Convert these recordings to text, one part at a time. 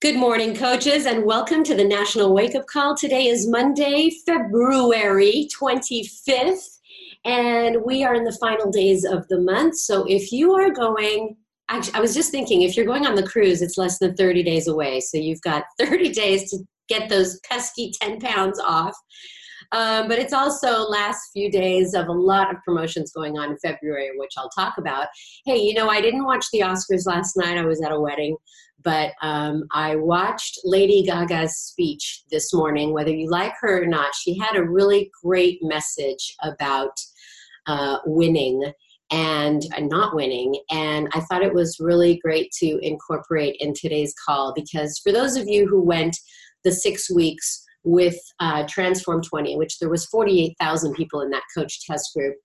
Good morning, coaches, and welcome to the National Wake Up Call. Today is Monday, February 25th, and we are in the final days of the month. So if you are going, actually, I was just thinking, if you're going on the cruise, it's less than 30 days away. So you've got 30 days to get those pesky 10 pounds off. Um, but it's also last few days of a lot of promotions going on in February, which I'll talk about. Hey, you know, I didn't watch the Oscars last night. I was at a wedding, but um, I watched Lady Gaga's speech this morning. Whether you like her or not, she had a really great message about uh, winning and not winning. And I thought it was really great to incorporate in today's call because for those of you who went the six weeks with uh, Transform 20, which there was 48,000 people in that coach test group.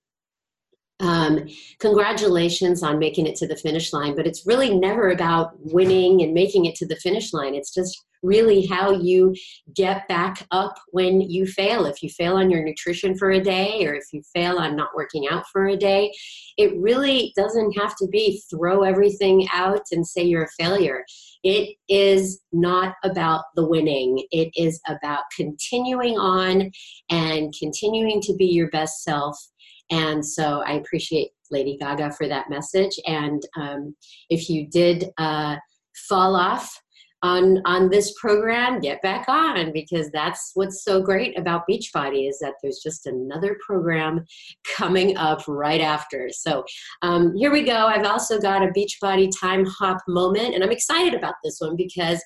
Um, congratulations on making it to the finish line, but it's really never about winning and making it to the finish line. It's just really how you get back up when you fail. If you fail on your nutrition for a day or if you fail on not working out for a day, it really doesn't have to be throw everything out and say you're a failure. It is not about the winning, it is about continuing on and continuing to be your best self. And so I appreciate Lady Gaga for that message. And um, if you did uh, fall off, on on this program get back on because that's what's so great about beachbody is that there's just another program coming up right after. So um, here we go. I've also got a beachbody time hop moment and i'm excited about this one because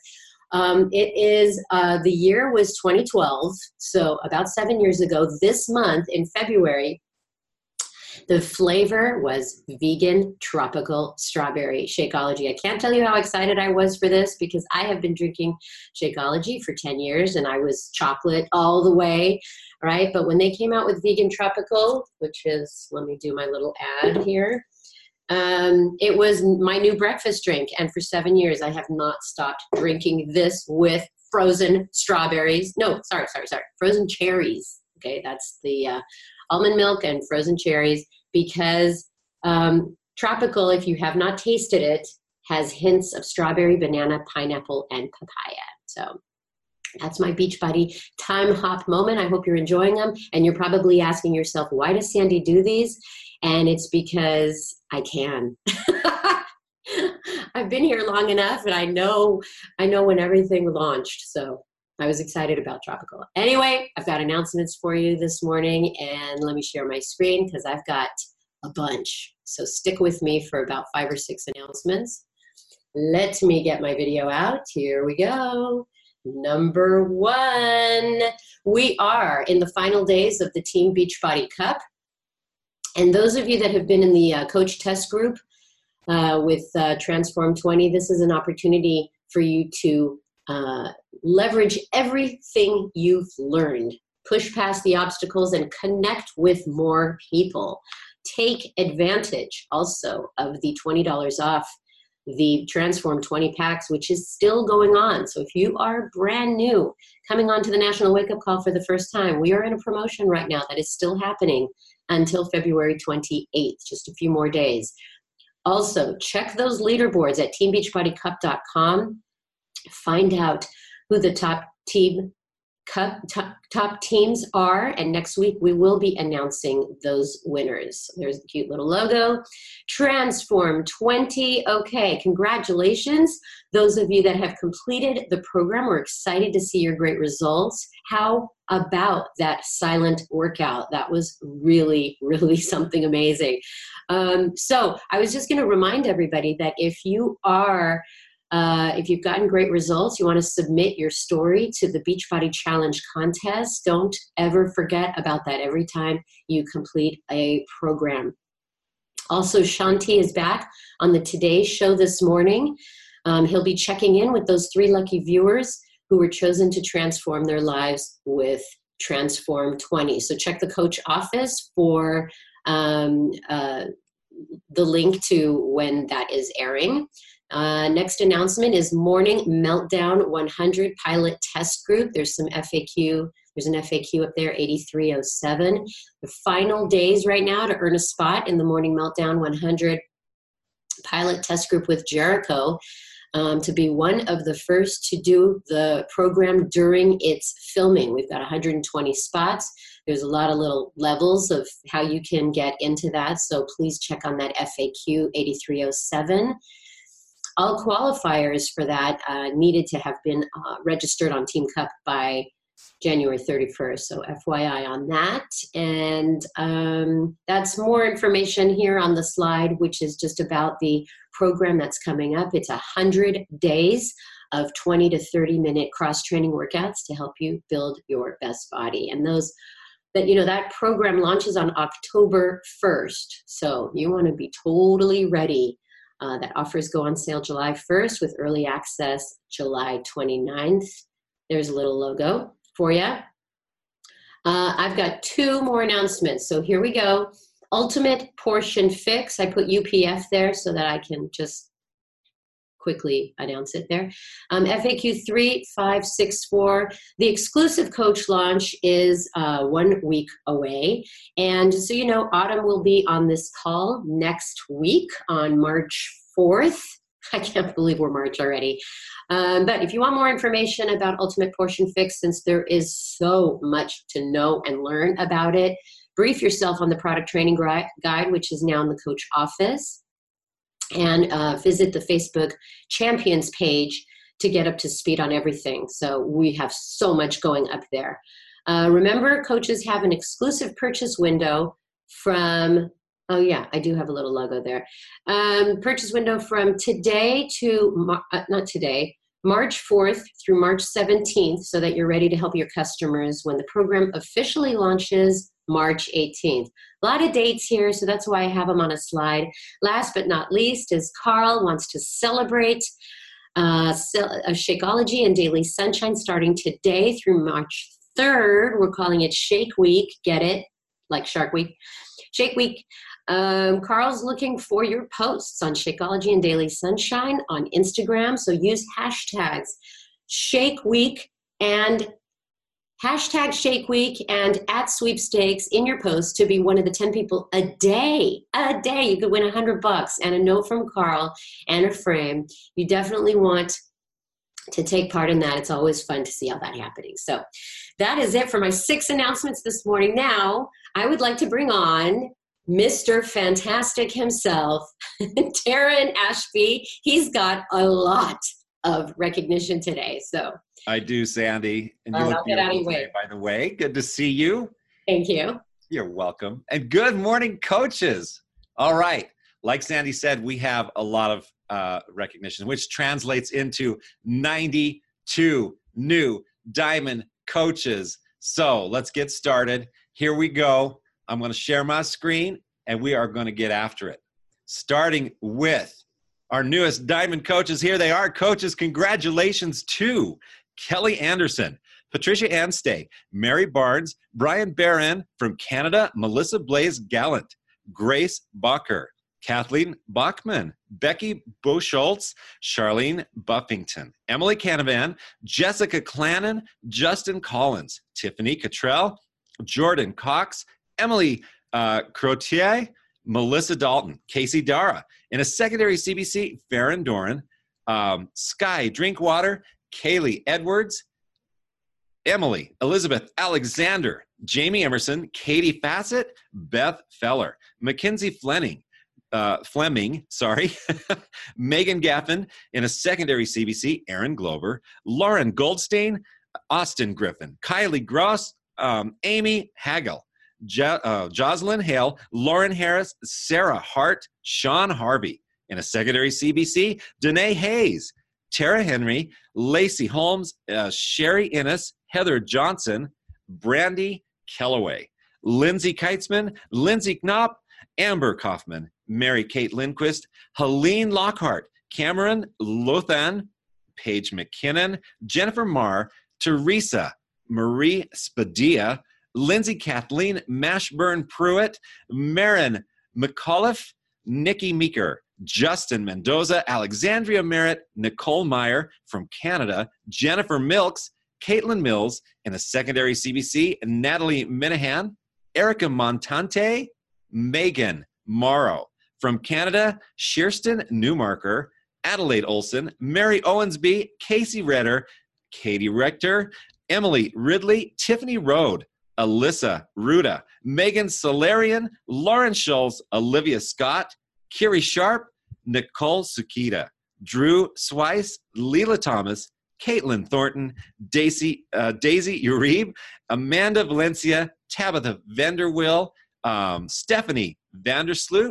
um, it is uh, the year was 2012 so about seven years ago this month in february the flavor was vegan tropical strawberry Shakeology. I can't tell you how excited I was for this because I have been drinking Shakeology for 10 years and I was chocolate all the way, right? But when they came out with vegan tropical, which is, let me do my little ad here. Um, it was my new breakfast drink, and for seven years I have not stopped drinking this with frozen strawberries. No, sorry, sorry, sorry, frozen cherries. Okay, that's the uh, almond milk and frozen cherries because um, tropical, if you have not tasted it, has hints of strawberry, banana, pineapple, and papaya. So that's my Beachbody time hop moment. I hope you're enjoying them. And you're probably asking yourself, why does Sandy do these? And it's because I can. I've been here long enough and I know I know when everything launched. So I was excited about tropical. Anyway, I've got announcements for you this morning, and let me share my screen because I've got a bunch. So stick with me for about five or six announcements. Let me get my video out. Here we go. Number one, we are in the final days of the Team Beachbody Cup. And those of you that have been in the uh, coach test group uh, with uh, Transform 20, this is an opportunity for you to uh, leverage everything you've learned, push past the obstacles, and connect with more people. Take advantage also of the $20 off the Transform 20 packs, which is still going on. So if you are brand new, coming on to the National Wake Up Call for the first time, we are in a promotion right now that is still happening until February 28th, just a few more days. Also, check those leaderboards at teambeachbodycup.com find out who the top team cup, top, top teams are and next week we will be announcing those winners. There's a cute little logo. Transform 20 okay congratulations. Those of you that have completed the program we're excited to see your great results. How about that silent workout? That was really really something amazing. Um, so i was just going to remind everybody that if you are uh, if you've gotten great results, you want to submit your story to the Beachbody Challenge contest. Don't ever forget about that every time you complete a program. Also, Shaun T is back on the Today Show this morning. Um, he'll be checking in with those three lucky viewers who were chosen to transform their lives with Transform 20. So, check the coach office for um, uh, the link to when that is airing. Uh, next announcement is Morning Meltdown 100 Pilot Test Group. There's some FAQ. There's an FAQ up there, 8307. The final days right now to earn a spot in the Morning Meltdown 100 Pilot Test Group with Jericho. um, to be one of the first to do the program during its filming. We've got 120 spots. There's a lot of little levels of how you can get into that, so please check on that FAQ 8307. All qualifiers for that uh, needed to have been uh, registered on Team Cup by January 31st. So FYI on that. And um, that's more information here on the slide, which is just about the program that's coming up. It's 100 days of 20 to 30 minute cross training workouts to help you build your best body. And those that you know that program launches on October 1st. So you want to be totally ready. Uh, that offers go on sale July 1st with early access July 29th. There's a little logo for you. Uh, I've got two more announcements. So here we go. Ultimate portion fix. I put UPF there so that I can just quickly announce it there. Um, FAQ 3564. The exclusive coach launch is uh, one week away. And so you know, Autumn will be on this call next week on March 4th. I can't believe we're March already. Um, but if you want more information about Ultimate Portion Fix, since there is so much to know and learn about it, brief yourself on the product training guide, which is now in the coach office, and uh, visit the Facebook champions page to get up to speed on everything. So we have so much going up there. Uh, remember, coaches have an exclusive purchase window from Oh yeah, I do have a little logo there. Um, purchase window from today to uh, not today, March 4th through March 17th, so that you're ready to help your customers when the program officially launches March 18th. A lot of dates here, so that's why I have them on a slide. Last but not least is Carl wants to celebrate uh, uh Shakeology and Daily Sunshine starting today through March 3rd. We're calling it Shake Week. Get it? Like Shark Week. Shake Week. Um, Carl's looking for your posts on Shakeology and Daily Sunshine on Instagram. So use hashtags Shake Week and hashtag Shake Week and at sweepstakes in your post to be one of the 10 people a day. A day. You could win 100 bucks and a note from Carl and a frame. You definitely want to take part in that. It's always fun to see all that happening. So that is it for my six announcements this morning. Now, I would like to bring on Mr. Fantastic himself, Darren Ashby. He's got a lot of recognition today. So I do, Sandy. And you uh, look beautiful today, by the way. Good to see you. Thank you. You're welcome. And good morning, coaches. All right. Like Sandy said, we have a lot of uh, recognition, which translates into 92 new diamond coaches. So let's get started. Here we go. I'm going to share my screen and we are going to get after it. Starting with our newest diamond coaches. Here they are. Coaches, congratulations to Kelly Anderson, Patricia Anstey, Mary Barnes, Brian Barron from Canada, Melissa Blaze Gallant, Grace Bucker, Kathleen Bachman, Becky Boschultz, Charlene Buffington, Emily Canavan, Jessica Clannon, Justin Collins, Tiffany Cottrell, Jordan Cox, Emily uh, Crotier, Melissa Dalton, Casey Dara. In a secondary CBC, Farron Doran, um, Sky Drinkwater, Kaylee Edwards, Emily, Elizabeth Alexander, Jamie Emerson, Katie Fassett, Beth Feller, Mackenzie Fleming, uh, Fleming, sorry, Megan Gaffin. In a secondary CBC, Aaron Glover, Lauren Goldstein, Austin Griffin, Kylie Gross, um, Amy Hagel, jo- uh, Jocelyn Hale, Lauren Harris, Sarah Hart, Sean Harvey. In a secondary CBC, Danae Hayes, Tara Henry, Lacey Holmes, uh, Sherry Innes, Heather Johnson, Brandy Kellaway, Lindsay Keitzman, Lindsay Knopp, Amber Kaufman, Mary Kate Lindquist, Helene Lockhart, Cameron Lothan, Paige McKinnon, Jennifer Marr, Teresa Marie Spadilla, Lindsay Kathleen Mashburn Pruitt, Marin McAuliffe, Nikki Meeker, Justin Mendoza, Alexandria Merritt, Nicole Meyer from Canada, Jennifer Milks, Caitlin Mills in a secondary CBC, Natalie Minahan, Erica Montante, Megan Morrow. From Canada, Shearston Newmarker, Adelaide Olson, Mary Owensby, Casey Redder, Katie Rector, Emily Ridley, Tiffany Rode, Alyssa Ruda, Megan Solarian, Lauren Schultz, Olivia Scott, Kiri Sharp, Nicole Sukita, Drew Swice, Leela Thomas, Caitlin Thornton, Daisy, uh, Daisy Uribe, Amanda Valencia, Tabitha Vanderwill, um, Stephanie Vandersloot,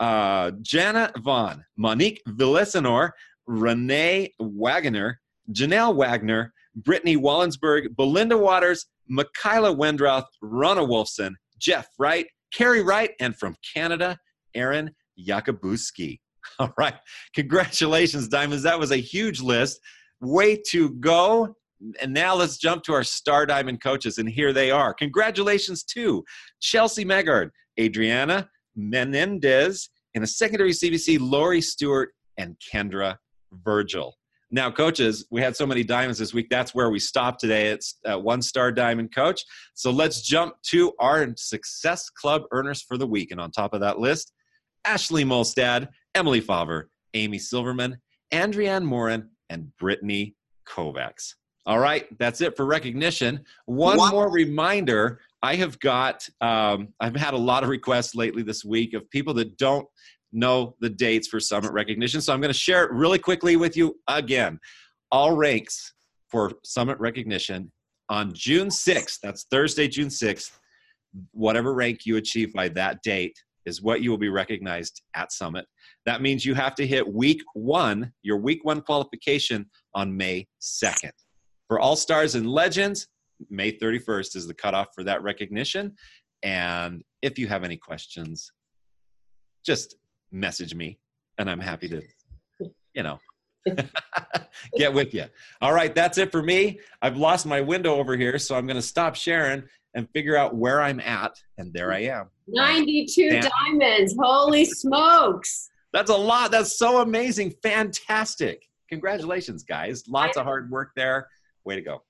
uh, Jana Vaughn, Monique Villasenor, Renee Wagoner, Janelle Wagner, Brittany Wallensberg, Belinda Waters, Michaela Wendroth, Ronna Wolfson, Jeff Wright, Carrie Wright, and from Canada, Aaron Yakubuski. All right. Congratulations, Diamonds. That was a huge list. Way to go. And now let's jump to our Star Diamond coaches, and here they are. Congratulations to Chelsea Megard, Adriana Menendez, and a secondary CBC, Lori Stewart and Kendra Virgil. Now, coaches, we had so many diamonds this week. That's where we stopped today. It's uh, one star diamond coach. So let's jump to our Success Club earners for the week. And on top of that list, Ashley Molstad, Emily Faver, Amy Silverman, Andrienne Morin, and Brittany Kovacs. All right, that's it for recognition. One wow. more reminder I have got, um, I've had a lot of requests lately this week of people that don't know the dates for summit recognition. So I'm going to share it really quickly with you again. All ranks for summit recognition on June 6th, that's Thursday, June 6th, whatever rank you achieve by that date is what you will be recognized at summit. That means you have to hit week one, your week one qualification on May 2nd. For All Stars and Legends, May 31st is the cutoff for that recognition. And if you have any questions, just message me and I'm happy to, you know, get with you. All right, that's it for me. I've lost my window over here, so I'm going to stop sharing and figure out where I'm at. And there I am. 92 Damn. diamonds. Holy smokes. That's a lot. That's so amazing. Fantastic. Congratulations, guys. Lots of hard work there. Way to go.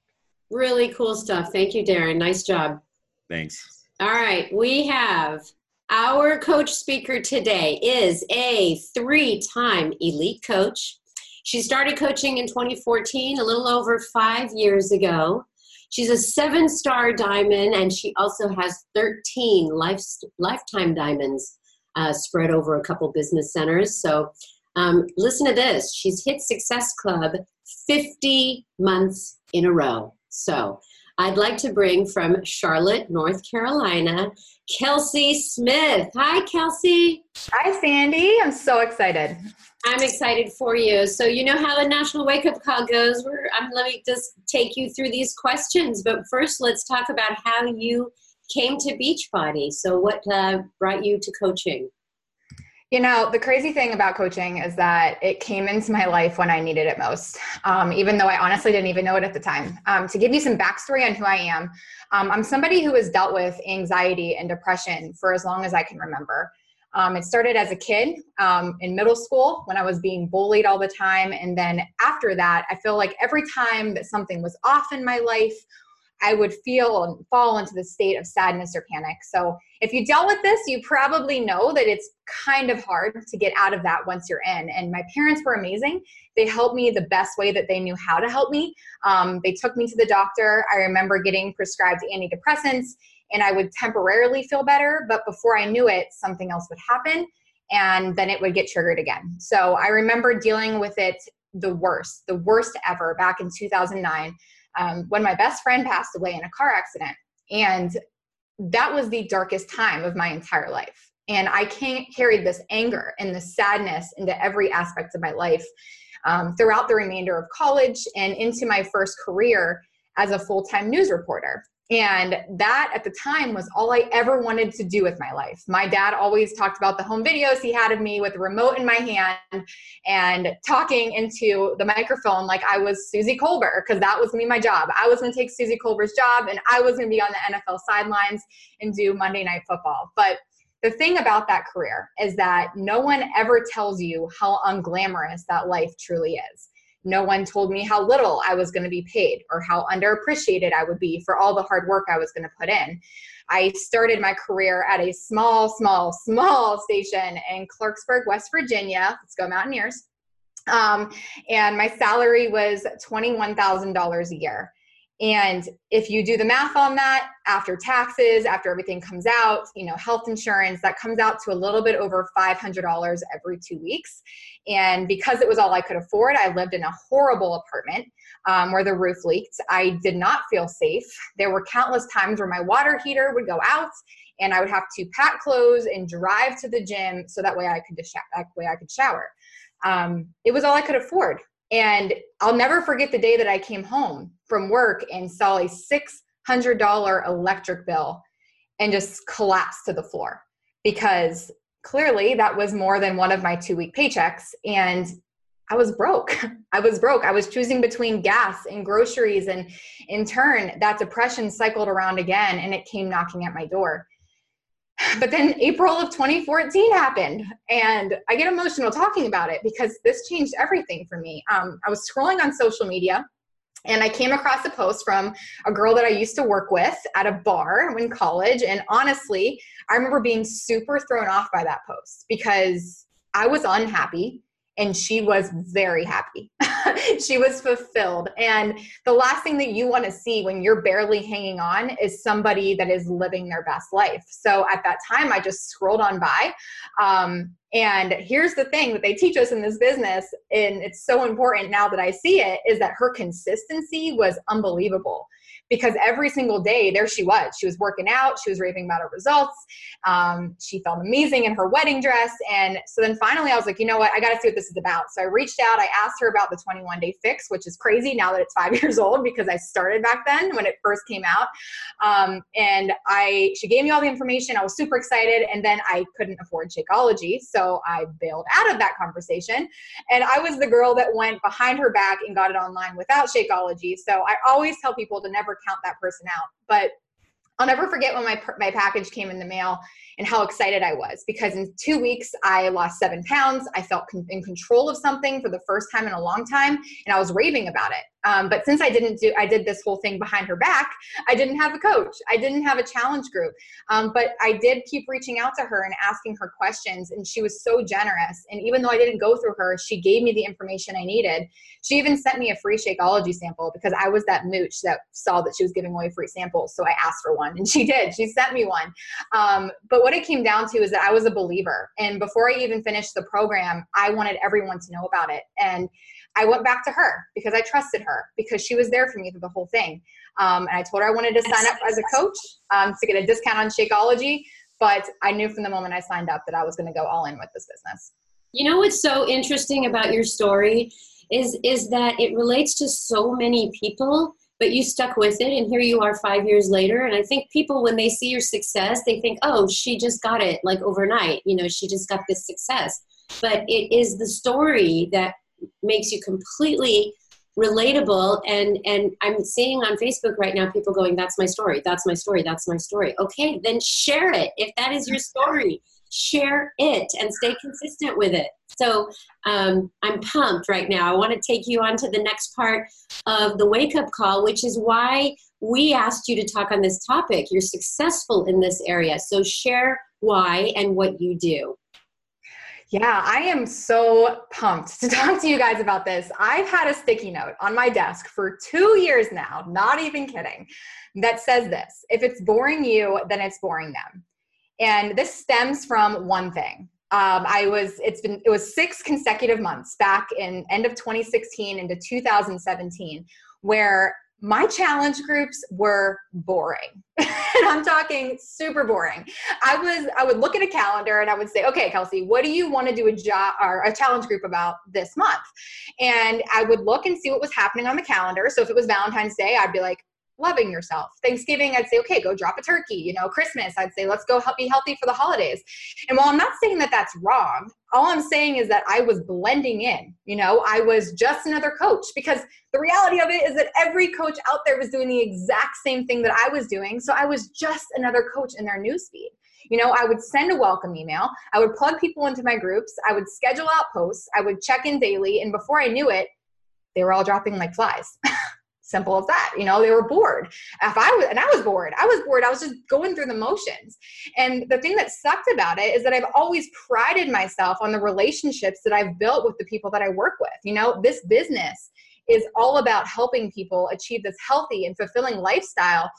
Really cool stuff. Thank you, Darren. Nice job. Thanks. All right, we have our coach speaker today is a three time elite coach. She started coaching in 2014, a little over five years ago. She's a seven star diamond, and she also has 13 life, lifetime diamonds uh, spread over a couple business centers. So, um, listen to this she's hit Success Club 50 months in a row. So, I'd like to bring from Charlotte, North Carolina, Kelsey Smith. Hi, Kelsey. Hi, Sandy. I'm so excited. I'm excited for you. So you know how the National Wake Up Call goes. We're, I'm let me just take you through these questions. But first, let's talk about how you came to Beachbody. So what uh, brought you to coaching? You know, the crazy thing about coaching is that it came into my life when I needed it most, um, even though I honestly didn't even know it at the time. Um, to give you some backstory on who I am, um, I'm somebody who has dealt with anxiety and depression for as long as I can remember. Um, it started as a kid um, in middle school when I was being bullied all the time. And then after that, I feel like every time that something was off in my life I would feel and fall into the state of sadness or panic. So, if you dealt with this, you probably know that it's kind of hard to get out of that once you're in. And my parents were amazing. They helped me the best way that they knew how to help me. Um, they took me to the doctor. I remember getting prescribed antidepressants, and I would temporarily feel better. But before I knew it, something else would happen, and then it would get triggered again. So, I remember dealing with it the worst, the worst ever back in 2009 um, when my best friend passed away in a car accident. And that was the darkest time of my entire life. And I carried this anger and this sadness into every aspect of my life um, throughout the remainder of college and into my first career as a full time news reporter. And that at the time was all I ever wanted to do with my life. My dad always talked about the home videos he had of me with the remote in my hand and talking into the microphone like I was Suzy Kolber, because that was be my job. I was going to take Suzy Kolber's job and I was going to be on the NFL sidelines and do Monday Night Football. But the thing about that career is that no one ever tells you how unglamorous that life truly is. No one told me how little I was going to be paid or how underappreciated I would be for all the hard work I was going to put in. I started my career at a small, small, small station in Clarksburg, West Virginia. Let's go Mountaineers. Um, and my salary was $21,000 a year. And if you do the math on that, after taxes, after everything comes out, you know, health insurance, that comes out to a little bit over $500 every two weeks. And because it was all I could afford, I lived in a horrible apartment um, where the roof leaked. I did not feel safe. There were countless times where my water heater would go out and I would have to pack clothes and drive to the gym so that way I could, that way I could shower. Um, it was all I could afford. And I'll never forget the day that I came home from work and saw a $600 electric bill and just collapsed to the floor because clearly that was more than one of my two week paychecks. And I was broke. I was broke. I was choosing between gas and groceries. And in turn, that depression cycled around again and it came knocking at my door. But then April of 2014 happened, and I get emotional talking about it because this changed everything for me. Um, I was scrolling on social media and I came across a post from a girl that I used to work with at a bar in college. And honestly, I remember being super thrown off by that post because I was unhappy and she was very happy. she was fulfilled. And the last thing that you want to see when you're barely hanging on is somebody that is living their best life. So at that time, I just scrolled on by. Um, and here's the thing that they teach us in this business, and it's so important now that I see it, is that her consistency was unbelievable because every single day there she was. She was working out. She was raving about her results. Um, she felt amazing in her wedding dress. And so then finally i was like you know what? I got to see what this is about. So i reached out. I asked her about the 21 day fix which is crazy now that it's five years old because i started back then when it first came out. Um, and i she gave me all the information. I was super excited. And then i couldn't afford shakeology. So i bailed out of that conversation. And i was the girl that went behind her back and got it online without shakeology. So i always tell people to never count that person out. But I'll never forget when my my package came in the mail and how excited I was because in two weeks I lost seven pounds. I felt con- in control of something for the first time in a long time, and I was raving about it. Um, but since I didn't do, I did this whole thing behind her back. I didn't have a coach. I didn't have a challenge group. Um, but I did keep reaching out to her and asking her questions, and she was so generous. And even though I didn't go through her, she gave me the information I needed. She even sent me a free Shakeology sample because I was that mooch that saw that she was giving away free samples. So I asked for one, and she did. She sent me one. Um, but what it came down to is that I was a believer, and before I even finished the program, I wanted everyone to know about it. And I went back to her because I trusted her because she was there for me through the whole thing. Um, and I told her I wanted to sign up as a coach um, to get a discount on Shakeology. But I knew from the moment I signed up that I was going to go all in with this business. You know what's so interesting about your story is is that it relates to so many people, but you stuck with it, and here you are five years later. And I think people, when they see your success, they think, "Oh, she just got it like overnight." You know, she just got this success. But it is the story that makes you completely relatable and and i'm seeing on facebook right now people going that's my story that's my story that's my story okay then share it if that is your story share it and stay consistent with it so um, i'm pumped right now i want to take you on to the next part of the wake up call which is why we asked you to talk on this topic you're successful in this area so share why and what you do yeah, I am so pumped to talk to you guys about this. I've had a sticky note on my desk for two years now, not even kidding, that says this if it's boring you, then it's boring them. And this stems from one thing. Um, I was, it's been, it was six consecutive months back in end of 2016 into 2017 where my challenge groups were boring. and I'm talking super boring. I was I would look at a calendar and I would say, "Okay, Kelsey, what do you want to do a job or a challenge group about this month?" And I would look and see what was happening on the calendar. So if it was Valentine's Day, I'd be like, loving yourself. Thanksgiving, I'd say, okay, go drop a turkey. You know, Christmas, I'd say, let's go help be healthy for the holidays. And while I'm not saying that that's wrong, all I'm saying is that I was blending in. You know, I was just another coach because the reality of it is that every coach out there was doing the exact same thing that I was doing. So I was just another coach in their newsfeed. You know, I would send a welcome email. I would plug people into my groups. I would schedule out posts. I would check in daily. And before I knew it, they were all dropping like flies. Simple as that. You know, they were bored. If I was, and I was bored, I was bored. I was just going through the motions. And the thing that sucked about it is that I've always prided myself on the relationships that I've built with the people that I work with. You know, this business is all about helping people achieve this healthy and fulfilling lifestyle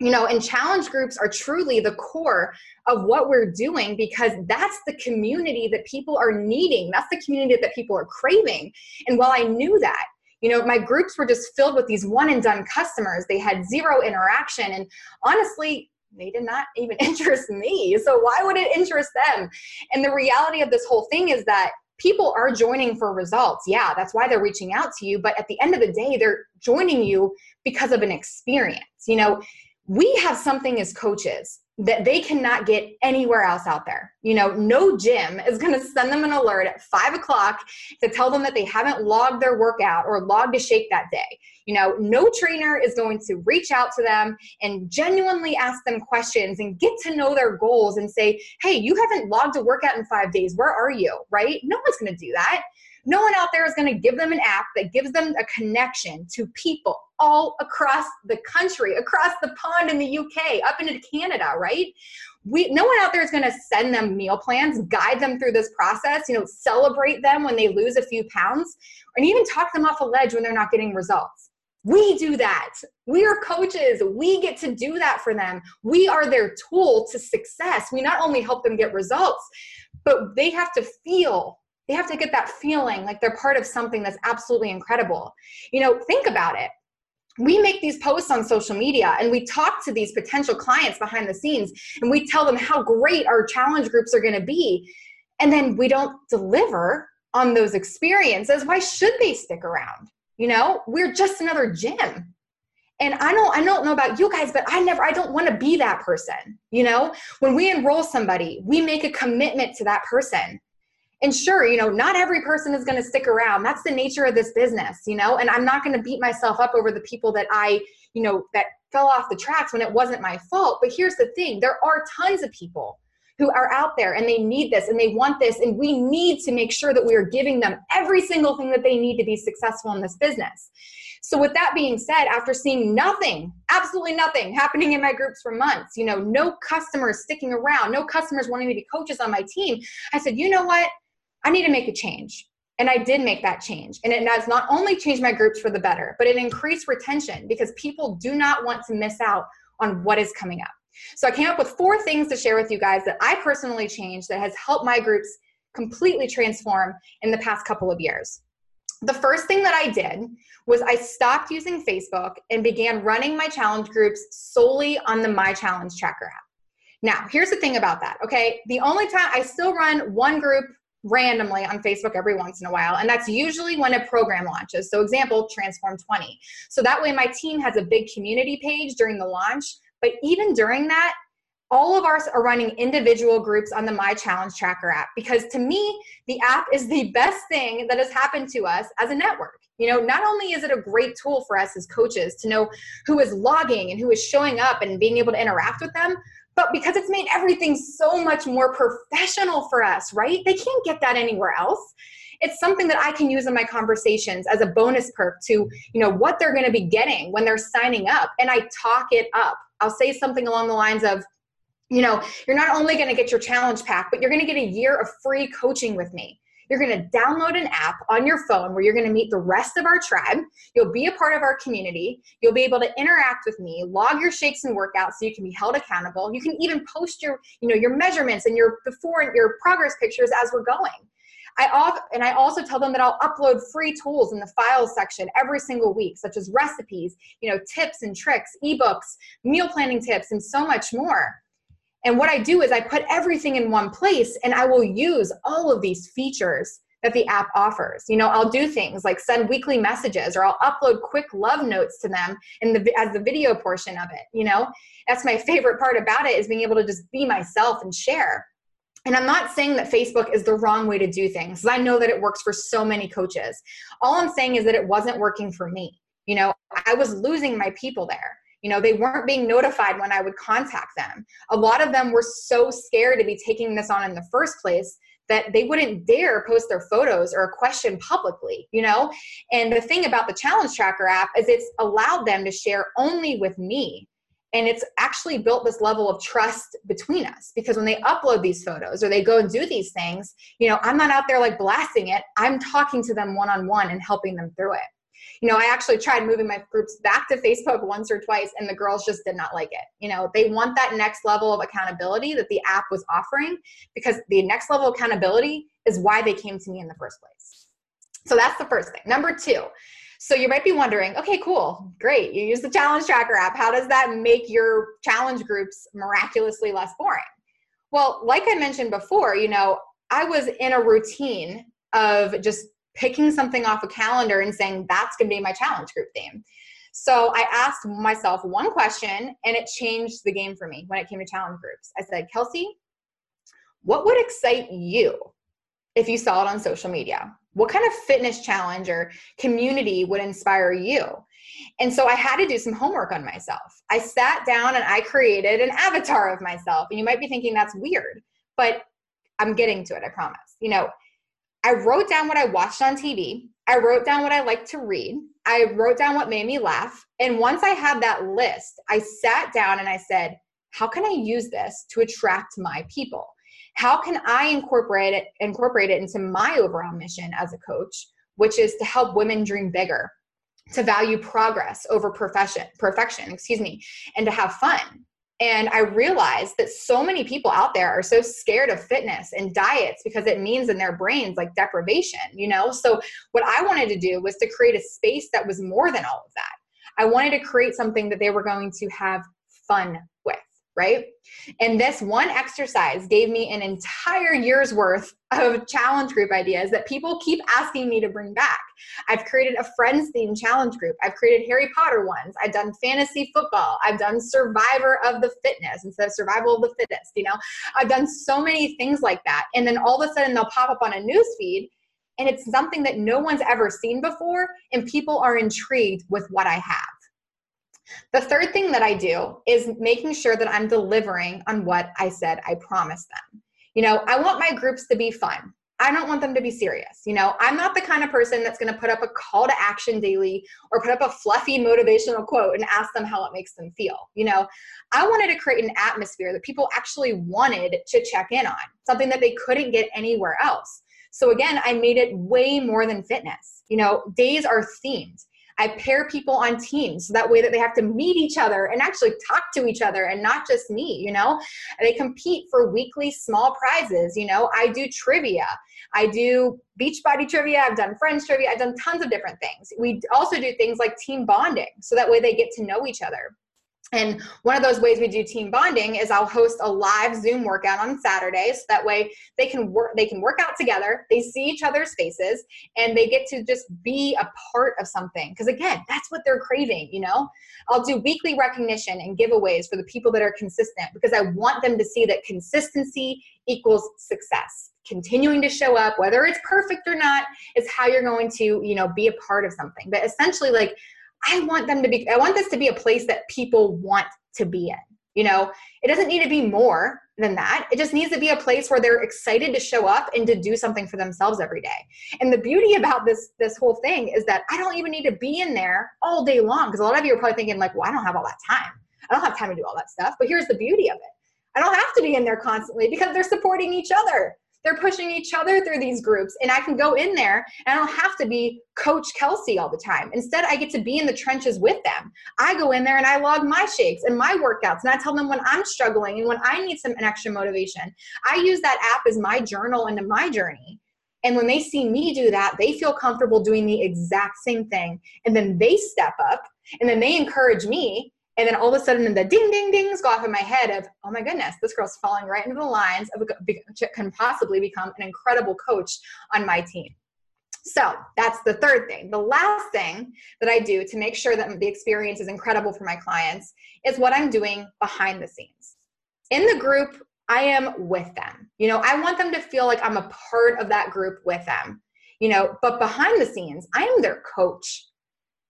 you know and challenge groups are truly the core of what we're doing because that's the community that people are needing that's the community that people are craving and while i knew that you know my groups were just filled with these one and done customers they had zero interaction and honestly they did not even interest me so why would it interest them and the reality of this whole thing is that people are joining for results. Yeah, that's why they're reaching out to you. But at the end of the day, they're joining you because of an experience. You know, we have something as coaches that they cannot get anywhere else out there. You know, no gym is going to send them an alert at five o'clock to tell them that they haven't logged their workout or logged a shake that day. You know, no trainer is going to reach out to them and genuinely ask them questions and get to know their goals and say, hey, you haven't logged a workout in five days. Where are you? Right? No one's going to do that. No one out there is going to give them an app that gives them a connection to people all across the country, across the pond in the UK, up into Canada, right? We, no one out there is going to send them meal plans, guide them through this process, you know, celebrate them when they lose a few pounds, and even talk them off a ledge when they're not getting results. We do that. We are coaches. We get to do that for them. We are their tool to success. We not only help them get results, but they have to feel they have to get that feeling like they're part of something that's absolutely incredible. You know, think about it. We make these posts on social media and we talk to these potential clients behind the scenes and we tell them how great our challenge groups are going to be. And then we don't deliver on those experiences. Why should they stick around? You know, we're just another gym and i don't i don't know about you guys but i never i don't want to be that person you know when we enroll somebody we make a commitment to that person and sure you know not every person is going to stick around. That's the nature of this business you know? And i'm not going to beat myself up over the people that i you know that fell off the tracks when it wasn't my fault. But here's the thing there are tons of people who are out there and they need this and they want this and we need to make sure that we are giving them every single thing that they need to be successful in this business. So with that being said after seeing nothing absolutely nothing happening in my groups for months you know no customers sticking around no customers wanting to be coaches on my team i said you know what I need to make a change. And I did make that change. And it has not only changed my groups for the better, but it increased retention because people do not want to miss out on what is coming up. So I came up with four things to share with you guys that I personally changed that has helped my groups completely transform in the past couple of years. The first thing that I did was I stopped using Facebook and began running my challenge groups solely on the My Challenge Tracker app. Now, here's the thing about that, okay? The only time I still run one group randomly on Facebook every once in a while. And that's usually when a program launches. So, example, Transform 20. So that way, my team has a big community page during the launch. But even during that, all of ours are running individual groups on the My Challenge Tracker app because to me, the app is the best thing that has happened to us as a network. You know, not only is it a great tool for us as coaches to know who is logging and who is showing up and being able to interact with them, but because it's made everything so much more professional for us, right? They can't get that anywhere else. It's something that I can use in my conversations as a bonus perk to, you know, what they're going to be getting when they're signing up. And I talk it up. I'll say something along the lines of, you know, you're not only going to get your challenge pack, but you're going to get a year of free coaching with me. You're going to download an app on your phone where you're going to meet the rest of our tribe. You'll be a part of our community. You'll be able to interact with me, log your shakes and workouts so you can be held accountable. You can even post your, you know, your measurements and your before and your progress pictures as we're going. I off, and I also tell them that I'll upload free tools in the files section every single week, such as recipes, you know, tips and tricks, ebooks, meal planning tips, and so much more. And what I do is I put everything in one place and I will use all of these features that the app offers. You know, I'll do things like send weekly messages or I'll upload quick love notes to them in the as the video portion of it, you know? That's my favorite part about it is being able to just be myself and share. And I'm not saying that Facebook is the wrong way to do things. I know that it works for so many coaches. All I'm saying is that it wasn't working for me. You know, I was losing my people there. You know, they weren't being notified when I would contact them. A lot of them were so scared to be taking this on in the first place that they wouldn't dare post their photos or a question publicly, you know? And the thing about the challenge tracker app is it's allowed them to share only with me. And it's actually built this level of trust between us because when they upload these photos or they go and do these things, you know, I'm not out there like blasting it. I'm talking to them one on one and helping them through it you know, I actually tried moving my groups back to Facebook once or twice, and the girls just did not like it. You know, they want that next level of accountability that the app was offering because the next level accountability is why they came to me in the first place. So that's the first thing. Number two, so you might be wondering, okay, cool, great. You use the challenge tracker app. How does that make your challenge groups miraculously less boring? Well, like I mentioned before, you know, I was in a routine of just picking something off a calendar and saying that's going to be my challenge group theme. So I asked myself one question and it changed the game for me when it came to challenge groups. I said, Kelsey, what would excite you if you saw it on social media? What kind of fitness challenge or community would inspire you? And so I had to do some homework on myself. I sat down and I created an avatar of myself. And you might be thinking that's weird, but I'm getting to it, I promise. You know, I wrote down what I watched on TV. I wrote down what I liked to read. I wrote down what made me laugh. And once I had that list, I sat down and I said, how can I use this to attract my people? How can I incorporate it incorporate it into my overall mission as a coach, which is to help women dream bigger, to value progress over profession, perfection, excuse me, and to have fun. And I realized that so many people out there are so scared of fitness and diets because it means in their brains like deprivation, you know? So, what I wanted to do was to create a space that was more than all of that. I wanted to create something that they were going to have fun with right? And this one exercise gave me an entire year's worth of challenge group ideas that people keep asking me to bring back. I've created a friends theme challenge group. I've created Harry Potter ones. I've done fantasy football. I've done survivor of the fitness instead of survival of the fittest, you know? I've done so many things like that. And then all of a sudden they'll pop up on a news feed and it's something that no one's ever seen before and people are intrigued with what I have. The third thing that I do is making sure that I'm delivering on what I said I promised them. You know, I want my groups to be fun. I don't want them to be serious. You know, I'm not the kind of person that's going to put up a call to action daily or put up a fluffy motivational quote and ask them how it makes them feel. You know, I wanted to create an atmosphere that people actually wanted to check in on, something that they couldn't get anywhere else. So again, I made it way more than fitness. You know, days are themed. I pair people on teams so that way that they have to meet each other and actually talk to each other and not just me, you know? They compete for weekly small prizes, you know? I do trivia. I do Beachbody trivia. I've done friends trivia. I've done tons of different things. We also do things like team bonding so that way they get to know each other. And one of those ways we do team bonding is I'll host a live Zoom workout on Saturdays. So that way they can work they can work out together, they see each other's faces, and they get to just be a part of something. Because again, that's what they're craving, you know? I'll do weekly recognition and giveaways for the people that are consistent because I want them to see that consistency equals success. Continuing to show up, whether it's perfect or not, is how you're going to, you know, be a part of something. But essentially, like I want them to be, I want this to be a place that people want to be in. You know, it doesn't need to be more than that. It just needs to be a place where they're excited to show up and to do something for themselves every day. And the beauty about this this whole thing is that I don't even need to be in there all day long because a lot of you are probably thinking like, "Well, I don't have all that time. I don't have time to do all that stuff." But here's the beauty of it. I don't have to be in there constantly because they're supporting each other they're pushing each other through these groups and i can go in there and i don't have to be coach kelsey all the time instead i get to be in the trenches with them i go in there and i log my shakes and my workouts and i tell them when i'm struggling and when i need some extra motivation i use that app as my journal into my journey and when they see me do that, they feel comfortable doing the exact same thing. And then they step up and then they encourage me and then all of a sudden, the ding, ding, dings go off in my head of, oh my goodness, this girl's falling right into the lines of a, can possibly become an incredible coach on my team. So that's the third thing. The last thing that I do to make sure that the experience is incredible for my clients is what I'm doing behind the scenes. In the group, I am with them. You know, I want them to feel like I'm a part of that group with them. You know, but behind the scenes, I am their coach.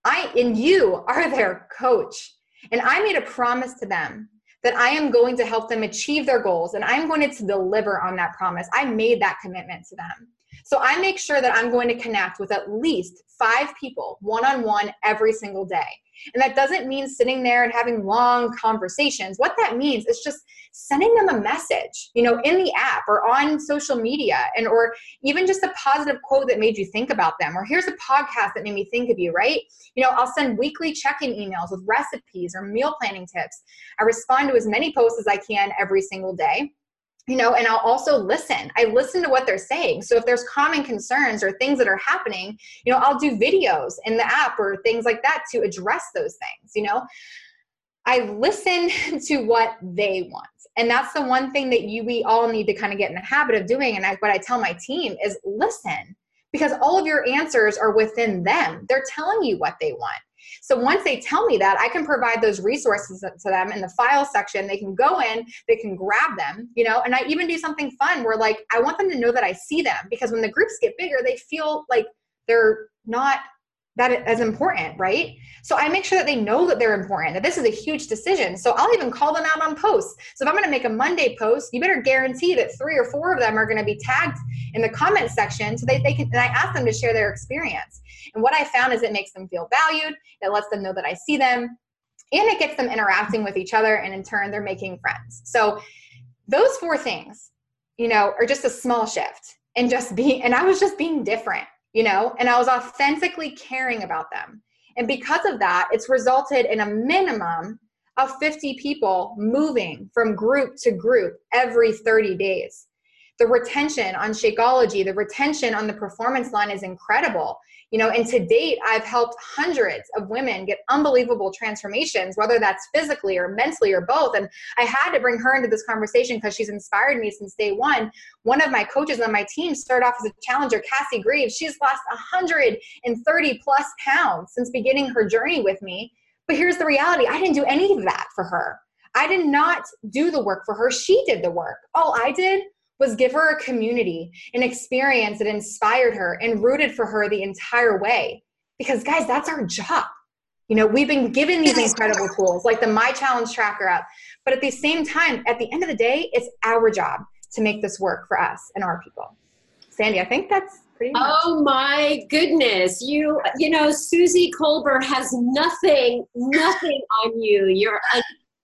I and you are their coach. And I made a promise to them that I am going to help them achieve their goals and I'm going to deliver on that promise. I made that commitment to them. So I make sure that I'm going to connect with at least five people one on one every single day. And that doesn't mean sitting there and having long conversations. What that means is just sending them a message, you know, in the app or on social media and or even just a positive quote that made you think about them or here's a podcast that made me think of you, right? You know, I'll send weekly check-in emails with recipes or meal planning tips. I respond to as many posts as I can every single day you know and i'll also listen. I listen to what they're saying. So if there's common concerns or things that are happening you know i'll do videos in the app or things like that to address those things you know? I listen to what they want. And that's the one thing that you we all need to kind of get in the habit of doing. And I, what i tell my team is listen because all of your answers are within them. They're telling you what they want so once they tell me that, I can provide those resources to them in the file section. They can go in, they can grab them, you know, and I even do something fun where like I want them to know that I see them because when the groups get bigger, they feel like they're not that as important, right? So I make sure that they know that they're important, that this is a huge decision. So I'll even call them out on posts. So if I'm gonna make a Monday post, you better guarantee that three or four of them are gonna be tagged in the comment section so they, they can, and I ask them to share their experience. And what I found is it makes them feel valued, it lets them know that I see them, and it gets them interacting with each other, and in turn, they're making friends. So those four things, you know, are just a small shift and just being, and I was just being different you know, and I was authentically caring about them. And because of that, it's resulted in a minimum of 50 people moving from group to group every 30 days the retention on Shakeology, the retention on the performance line is incredible. You know, and to date, I've helped hundreds of women get unbelievable transformations, whether that's physically or mentally or both. And I had to bring her into this conversation because she's inspired me since day one. One of my coaches on my team started off as a challenger, Cassie Greaves. She's lost 130 plus pounds since beginning her journey with me. But here's the reality I didn't do any of that for her. I did not do the work for her. She did the work. All I did was give her a community, an experience that inspired her and rooted for her the entire way. Because, guys, that's our job. You know, we've been given these incredible tools like the My Challenge Tracker app. But at the same time, at the end of the day, it's our job to make this work for us and our people. Sandy, I think that's pretty much. Oh my goodness. You you know, Suzy Kolber has nothing, nothing on you. You're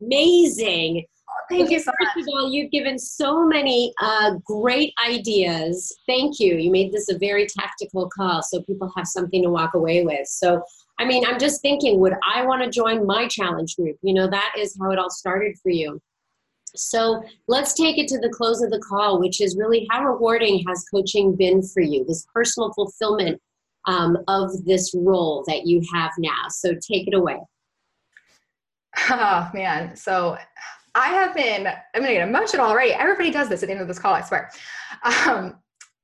amazing. Thank you so First much. of all, you've given so many uh, great ideas. Thank you. You made this a very tactical call so people have something to walk away with. So, I mean, I'm just thinking, would I want to join my challenge group? You know, that is how it all started for you. So let's take it to the close of the call, which is really how rewarding has coaching been for you, this personal fulfillment um, of this role that you have now. So take it away. Oh, man. So I have been, I'm to get emotional already. Everybody does this at the end of this call, I swear. Um,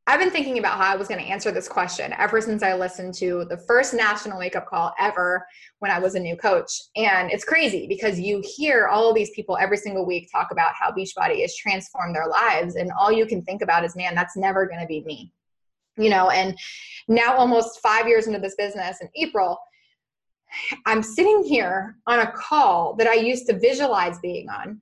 I've been thinking about how I was going to answer this question ever since I listened to the first national wake up call ever when I was a new coach. And it's crazy because you hear all these people every single week talk about how Beachbody has transformed their lives. And all you can think about is, man, that's never going to be me. You know, and now almost five years into this business in April, I'm sitting here on a call that I used to visualize being on,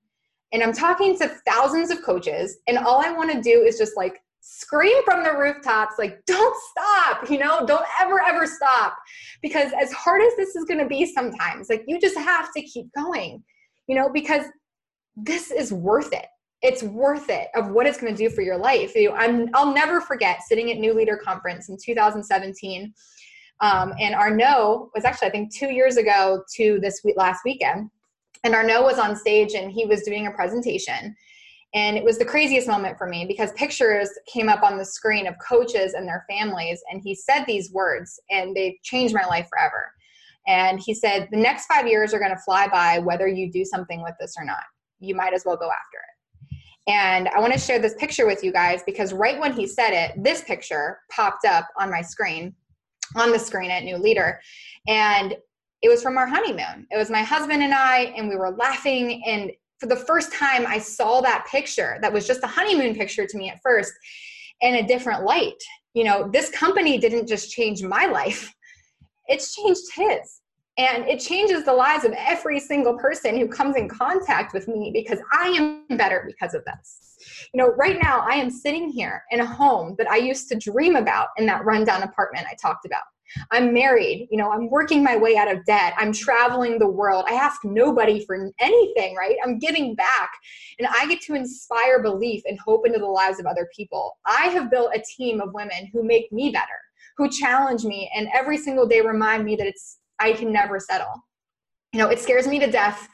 and I'm talking to thousands of coaches, and all I want to do is just like scream from the rooftops, like, don't stop, you know, don't ever, ever stop. Because as hard as this is going to be sometimes, like, you just have to keep going, you know, because this is worth it. It's worth it of what it's going to do for your life. You know, I'm, I'll never forget sitting at New Leader Conference in 2017 um, and Arnaud was actually, I think, two years ago to this week, last weekend. And Arnaud was on stage and he was doing a presentation. And it was the craziest moment for me because pictures came up on the screen of coaches and their families. And he said these words, and they changed my life forever. And he said, The next five years are going to fly by whether you do something with this or not. You might as well go after it. And I want to share this picture with you guys because right when he said it, this picture popped up on my screen on the screen at New Leader. And it was from our honeymoon. It was my husband and I, and we were laughing. And for the first time, I saw that picture that was just a honeymoon picture to me at first in a different light. You know, this company didn't just change my life, it's changed his. And it changes the lives of every single person who comes in contact with me because I am better because of this. You know, right now I am sitting here in a home that I used to dream about in that rundown apartment I talked about. I'm married, you know, I'm working my way out of debt. I'm traveling the world. I ask nobody for anything, right? I'm giving back and I get to inspire belief and hope into the lives of other people. I have built a team of women who make me better, who challenge me and every single day remind me that it's I can never settle. You know, it scares me to death.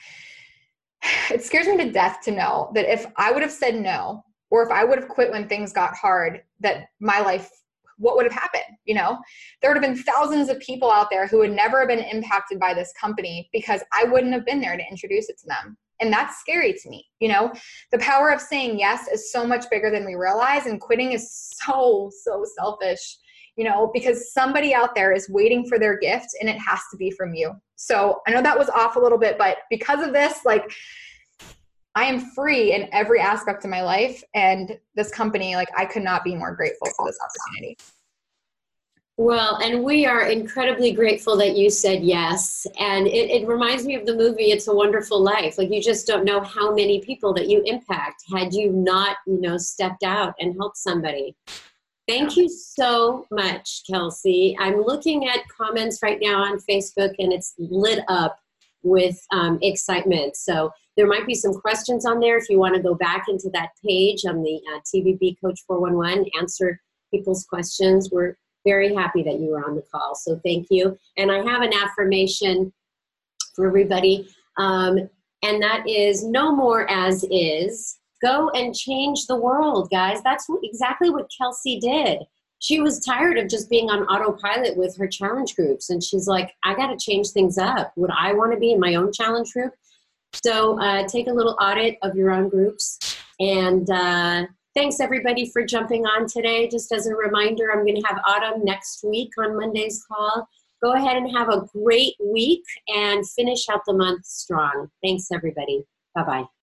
It scares me to death to know that if I would have said no, or if I would have quit when things got hard, that my life, what would have happened? You know, there would have been thousands of people out there who would never have been impacted by this company because I wouldn't have been there to introduce it to them. And that's scary to me. You know, the power of saying yes is so much bigger than we realize, and quitting is so, so selfish you know, because somebody out there is waiting for their gift and it has to be from you. So I know that was off a little bit, but because of this, like, I am free in every aspect of my life. And this company, like, I could not be more grateful for this opportunity. Well, and we are incredibly grateful that you said yes. And it, it, reminds me of the movie It's a Wonderful Life. Like you just don't know how many people that you impact had you not, you know, stepped out and helped somebody. Thank you so much, Kelsey. I'm looking at comments right now on Facebook and it's lit up with um, excitement. So there might be some questions on there if you want to go back into that page on the uh, TBB Coach 411, answer people's questions. We're very happy that you were on the call. So thank you. And I have an affirmation for everybody. Um, and that is no more as is, go and change the world, guys. That's exactly what Kelsey did. She was tired of just being on autopilot with her challenge groups. And she's like, I got to change things up. Would I want to be in my own challenge group? So uh, take a little audit of your own groups. And uh, thanks everybody for jumping on today. Just as a reminder, I'm going to have Autumn next week on Monday's call. Go ahead and have a great week and finish out the month strong. Thanks, everybody. Bye bye.